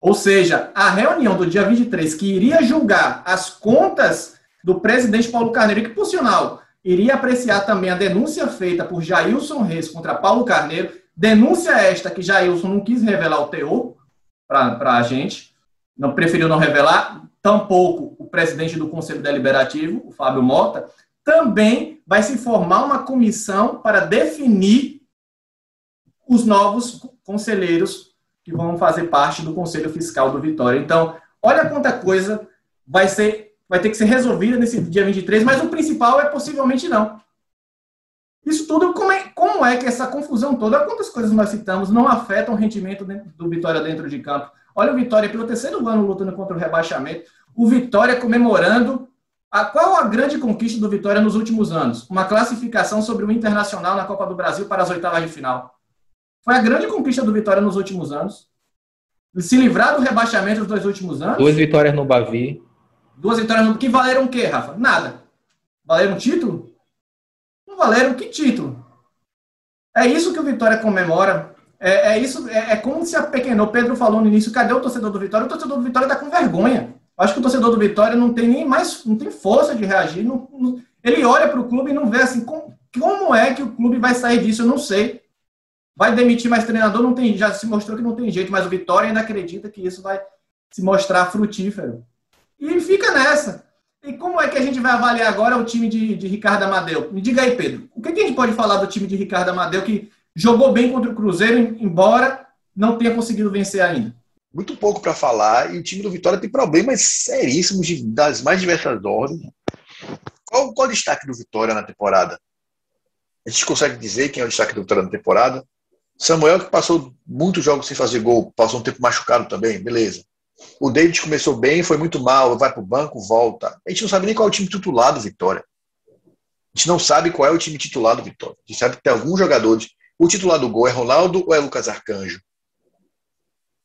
Ou seja, a reunião do dia 23, que iria julgar as contas do presidente Paulo Carneiro, que, por sinal, iria apreciar também a denúncia feita por Jailson Reis contra Paulo Carneiro, denúncia esta que Jailson não quis revelar o teor para a gente, não preferiu não revelar, tampouco o presidente do Conselho Deliberativo, o Fábio Mota, também vai se formar uma comissão para definir os novos conselheiros que vão fazer parte do Conselho Fiscal do Vitória. Então, olha quanta coisa vai ser vai ter que ser resolvida nesse dia 23, mas o principal é possivelmente não. Isso tudo, como é, como é que essa confusão toda, quantas coisas nós citamos, não afetam o rendimento do Vitória dentro de campo? Olha o Vitória pelo terceiro ano lutando contra o rebaixamento, o Vitória comemorando a, qual a grande conquista do Vitória nos últimos anos? Uma classificação sobre o Internacional na Copa do Brasil para as oitavas de final. Foi a grande conquista do Vitória nos últimos anos. Se livrar do rebaixamento dos dois últimos anos. Duas vitórias no Bavi. Duas vitórias. Que valeram o quê, Rafa? Nada. Valeram título? Não valeram que título? É isso que o Vitória comemora. É, é isso. É, é, como se apequenou. Pedro falou no início: cadê o torcedor do Vitória? O torcedor do Vitória está com vergonha. Acho que o torcedor do Vitória não tem nem mais. Não tem força de reagir. Não, não, ele olha para o clube e não vê assim. Como, como é que o clube vai sair disso? Eu não sei. Vai demitir mais treinador? Não tem, já se mostrou que não tem jeito, mas o Vitória ainda acredita que isso vai se mostrar frutífero. E fica nessa. E como é que a gente vai avaliar agora o time de, de Ricardo Amadeu? Me diga aí, Pedro. O que, que a gente pode falar do time de Ricardo Amadeu que jogou bem contra o Cruzeiro, embora não tenha conseguido vencer ainda? Muito pouco para falar, e o time do Vitória tem problemas seríssimos de, das mais diversas ordens. Qual, qual o destaque do Vitória na temporada? A gente consegue dizer quem é o destaque do Vitória na temporada? Samuel, que passou muitos jogos sem fazer gol, passou um tempo machucado também, beleza. O David começou bem, foi muito mal, vai para o banco, volta. A gente não sabe nem qual é o time titular do Vitória. A gente não sabe qual é o time titular do Vitória. A gente sabe que tem alguns jogadores. O titular do gol é Ronaldo ou é Lucas Arcanjo?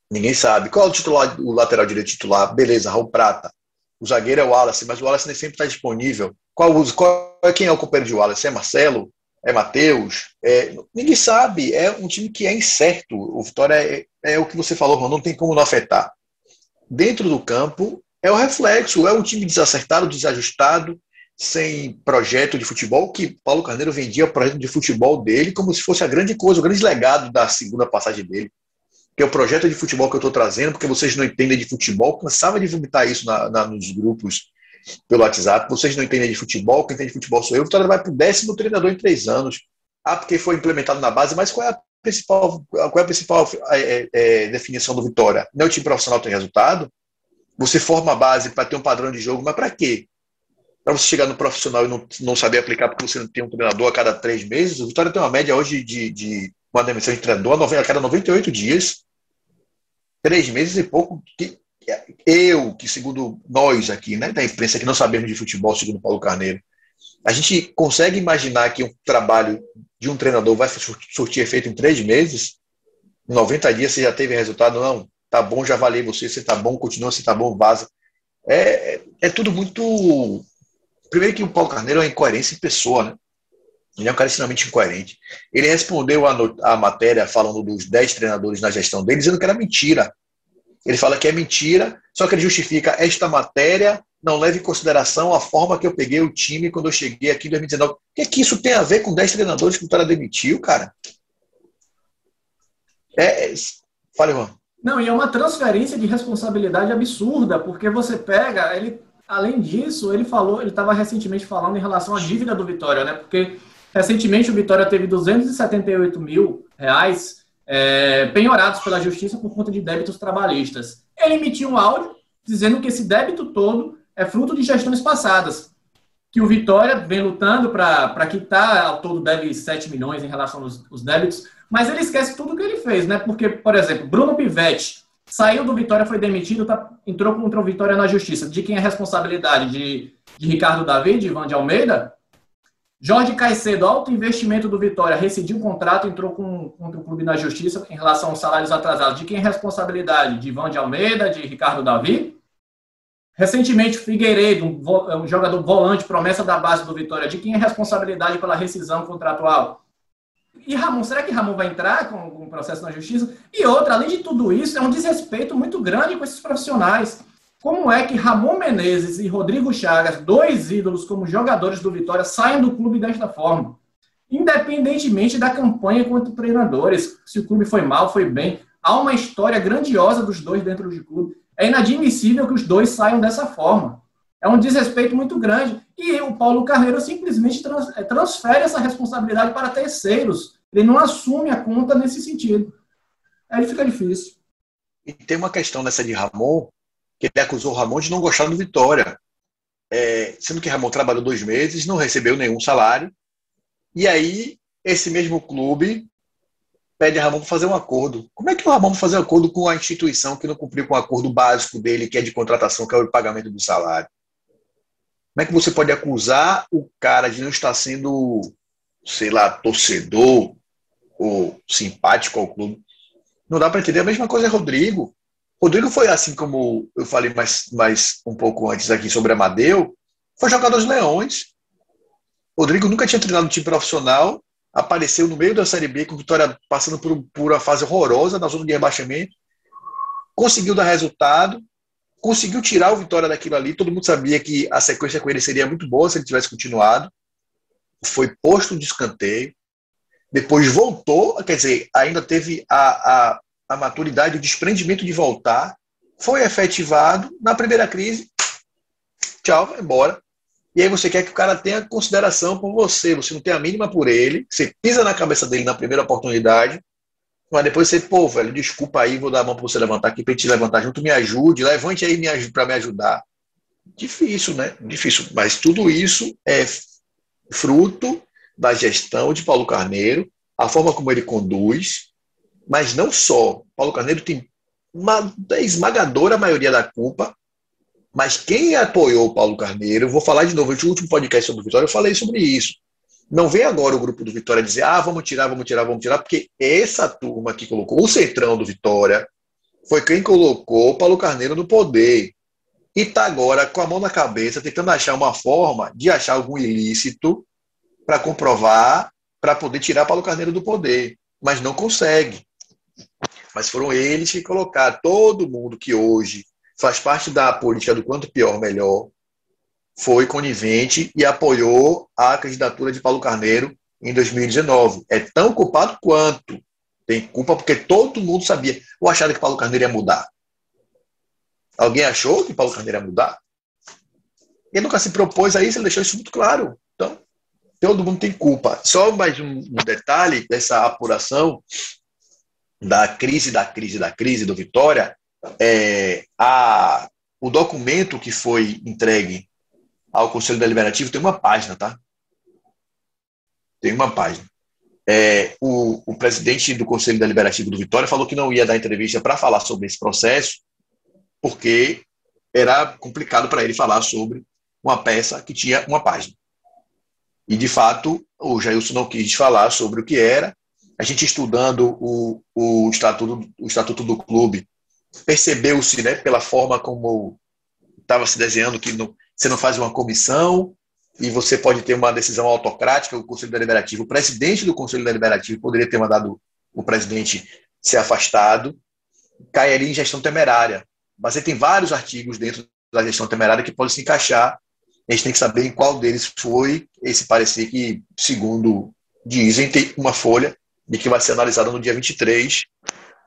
Ninguém sabe. Qual é o titular, o lateral direito titular? Beleza, Raul Prata. O zagueiro é o Wallace, mas o Wallace nem sempre está disponível. Qual, qual, quem é o companheiro de Wallace? É Marcelo? é Matheus, é, ninguém sabe, é um time que é incerto. O Vitória é, é o que você falou, não tem como não afetar. Dentro do campo, é o reflexo, é um time desacertado, desajustado, sem projeto de futebol, que Paulo Carneiro vendia o projeto de futebol dele como se fosse a grande coisa, o grande legado da segunda passagem dele. Que é o projeto de futebol que eu estou trazendo, porque vocês não entendem de futebol, cansava de vomitar isso na, na, nos grupos pelo WhatsApp. Vocês não entendem de futebol, quem entende de futebol sou eu. O Vitória vai para o décimo treinador em três anos. Ah, porque foi implementado na base, mas qual é a principal, qual é a principal é, é, é definição do Vitória? Não é o time profissional tem resultado? Você forma a base para ter um padrão de jogo, mas para quê? Para você chegar no profissional e não, não saber aplicar porque você não tem um treinador a cada três meses? O Vitória tem uma média hoje de, de uma demissão de treinador a cada 98 dias. Três meses e pouco. Que, eu, que segundo nós aqui, né, da imprensa que não sabemos de futebol, segundo Paulo Carneiro, a gente consegue imaginar que um trabalho de um treinador vai surtir efeito em três meses? Em 90 dias você já teve resultado? Não, tá bom, já avaliei você, você tá bom, continua, você tá bom, vaza. É, é tudo muito. Primeiro que o Paulo Carneiro é uma incoerência em pessoa, né? Ele é um cara extremamente incoerente. Ele respondeu a, a matéria falando dos 10 treinadores na gestão dele, dizendo que era mentira. Ele fala que é mentira, só que ele justifica esta matéria não leva em consideração a forma que eu peguei o time quando eu cheguei aqui em 2019. O que, é que isso tem a ver com 10 treinadores que o cara demitiu, cara? É, é... Fala, irmão. Não, e é uma transferência de responsabilidade absurda, porque você pega, ele além disso, ele falou, ele estava recentemente falando em relação à dívida do Vitória, né? Porque recentemente o Vitória teve 278 mil reais é, penhorados pela justiça por conta de débitos trabalhistas. Ele emitiu um áudio dizendo que esse débito todo é fruto de gestões passadas, que o Vitória vem lutando para quitar, ao todo deve 7 milhões em relação aos, aos débitos, mas ele esquece tudo que ele fez, né? Porque, por exemplo, Bruno Pivetti saiu do Vitória, foi demitido, tá, entrou contra o Vitória na justiça. De quem é a responsabilidade? De, de Ricardo David, de Ivan de Almeida? Jorge Caicedo, alto investimento do Vitória, rescindiu o contrato, entrou com, contra o clube na justiça em relação aos salários atrasados. De quem é responsabilidade? De Ivan de Almeida, de Ricardo Davi? Recentemente, Figueiredo, um, um jogador volante, promessa da base do Vitória. De quem é responsabilidade pela rescisão contratual? E Ramon, será que Ramon vai entrar com, com um processo na justiça? E outra, além de tudo isso, é um desrespeito muito grande com esses profissionais. Como é que Ramon Menezes e Rodrigo Chagas, dois ídolos como jogadores do Vitória, saem do clube desta forma? Independentemente da campanha contra treinadores, se o clube foi mal, foi bem, há uma história grandiosa dos dois dentro do clube. É inadmissível que os dois saiam dessa forma. É um desrespeito muito grande. E o Paulo Carneiro simplesmente eh, transfere essa responsabilidade para terceiros. Ele não assume a conta nesse sentido. Aí fica difícil. E tem uma questão nessa de Ramon, que ele acusou Ramon de não gostar do Vitória. É, sendo que Ramon trabalhou dois meses, não recebeu nenhum salário. E aí, esse mesmo clube pede a Ramon para fazer um acordo. Como é que o Ramon vai fazer um acordo com a instituição que não cumpriu com o acordo básico dele, que é de contratação, que é o pagamento do salário? Como é que você pode acusar o cara de não estar sendo, sei lá, torcedor ou simpático ao clube? Não dá para entender. A mesma coisa é Rodrigo. Rodrigo foi assim como eu falei mais, mais um pouco antes aqui sobre Amadeu, foi jogador dos Leões. Rodrigo nunca tinha treinado no time profissional, apareceu no meio da Série B com Vitória passando por, por uma fase horrorosa na zona de rebaixamento, conseguiu dar resultado, conseguiu tirar o Vitória daquilo ali. Todo mundo sabia que a sequência com ele seria muito boa se ele tivesse continuado. Foi posto de escanteio. Depois voltou, quer dizer, ainda teve a, a a maturidade, o desprendimento de voltar, foi efetivado na primeira crise. Tchau, vai embora. E aí você quer que o cara tenha consideração por você, você não tem a mínima por ele, você pisa na cabeça dele na primeira oportunidade, mas depois você, pô, velho, desculpa aí, vou dar a mão para você levantar aqui, para gente levantar junto, me ajude, levante aí para me ajudar. Difícil, né? Difícil. Mas tudo isso é fruto da gestão de Paulo Carneiro, a forma como ele conduz, mas não só. Paulo Carneiro tem uma esmagadora maioria da culpa, mas quem apoiou o Paulo Carneiro, vou falar de novo, no último podcast sobre o Vitória, eu falei sobre isso. Não vem agora o grupo do Vitória dizer, ah, vamos tirar, vamos tirar, vamos tirar, porque essa turma que colocou o centrão do Vitória foi quem colocou o Paulo Carneiro no poder. E está agora com a mão na cabeça, tentando achar uma forma de achar algum ilícito para comprovar, para poder tirar Paulo Carneiro do poder. Mas não consegue. Mas foram eles que colocaram todo mundo que hoje faz parte da política do quanto pior, melhor, foi conivente e apoiou a candidatura de Paulo Carneiro em 2019. É tão culpado quanto. Tem culpa porque todo mundo sabia. Ou acharam que Paulo Carneiro ia mudar? Alguém achou que Paulo Carneiro ia mudar? Ele nunca se propôs a isso, ele deixou isso muito claro. Então, todo mundo tem culpa. Só mais um, um detalhe dessa apuração da crise, da crise, da crise do Vitória, é, a, o documento que foi entregue ao Conselho Deliberativo tem uma página, tá? Tem uma página. É, o, o, presidente do Conselho Deliberativo do Vitória falou que não ia dar entrevista para falar sobre esse processo, porque era complicado para ele falar sobre uma peça que tinha uma página. E, de fato, o Jailson não quis falar sobre o que era, a gente estudando o, o, estatuto, o estatuto do clube, percebeu-se, né, pela forma como estava se desenhando, que não, você não faz uma comissão e você pode ter uma decisão autocrática, o Conselho Deliberativo, o presidente do Conselho Deliberativo poderia ter mandado o presidente ser afastado, cairia em gestão temerária. Mas aí tem vários artigos dentro da gestão temerária que podem se encaixar. A gente tem que saber em qual deles foi esse parecer que, segundo dizem, tem uma folha e que vai ser analisada no dia 23,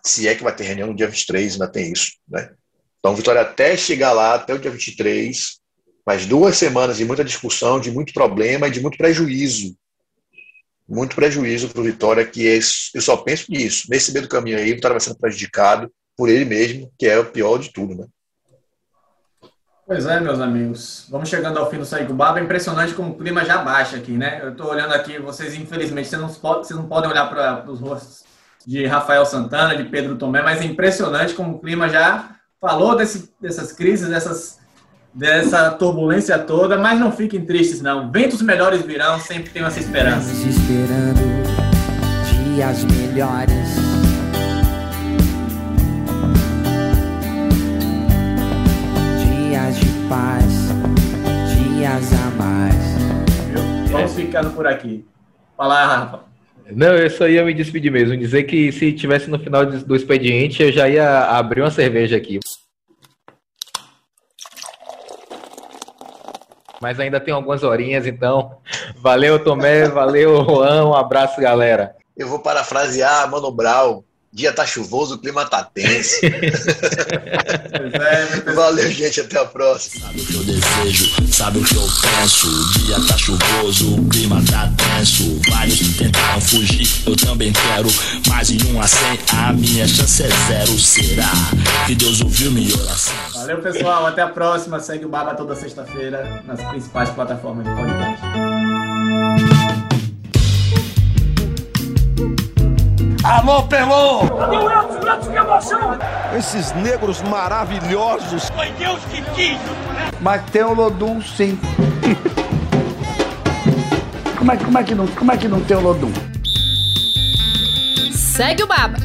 se é que vai ter reunião no dia 23, ainda tem isso, né? Então, Vitória, até chegar lá, até o dia 23, Mas duas semanas de muita discussão, de muito problema e de muito prejuízo. Muito prejuízo para o Vitória, que é, eu só penso nisso. Nesse meio do caminho aí, o Vitória vai sendo prejudicado por ele mesmo, que é o pior de tudo, né? Pois é, meus amigos. Vamos chegando ao fim do Segue o Baba. É impressionante como o clima já baixa aqui, né? Eu estou olhando aqui, vocês, infelizmente, vocês não podem olhar para os rostos de Rafael Santana, de Pedro Tomé, mas é impressionante como o clima já falou desse, dessas crises, dessas, dessa turbulência toda, mas não fiquem tristes, não. Ventos melhores virão, sempre tenho essa esperança. Esperando dias melhores. Dias de paz, dias a mais. Vamos ficando por aqui. Fala, Rafa. Não, eu só ia me despedir mesmo. Dizer que se tivesse no final do expediente, eu já ia abrir uma cerveja aqui. Mas ainda tem algumas horinhas, então. Valeu, Tomé. Valeu, Juan. Um abraço, galera. Eu vou parafrasear Mano Brown. Dia tá chuvoso, o clima tá tenso. é, Valeu, gente. Até a próxima. Sabe o que eu desejo, sabe o que eu penso. O dia tá chuvoso, o clima tá tenso. Vários tentaram fugir, eu também quero. Mas em um a cem, a minha chance é zero. Será que Deus ouviu minha oração? Valeu, pessoal. Até a próxima. Segue o Baba toda sexta-feira nas principais plataformas de podcast. Alô, Pelô! Cadê o Edson? Edson, que emoção! Esses negros maravilhosos. Foi Deus que quis, né? Mas tem o Lodum, sim. como, é, como, é que não, como é que não tem o Lodum? Segue o Baba.